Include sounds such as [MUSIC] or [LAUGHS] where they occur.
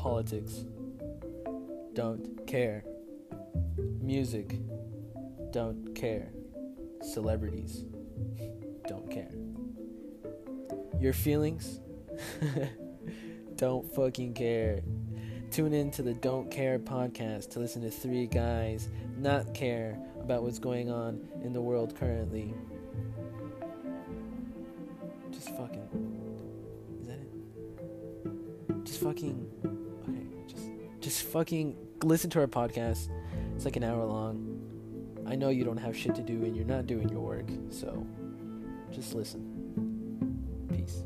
Politics. Don't care. Music. Don't care. Celebrities. [LAUGHS] Don't care. Your feelings? [LAUGHS] Don't fucking care. Tune in to the Don't Care podcast to listen to three guys not care about what's going on in the world currently. Just fucking. Is that it? Just fucking. Just fucking listen to our podcast. It's like an hour long. I know you don't have shit to do and you're not doing your work, so just listen. Peace.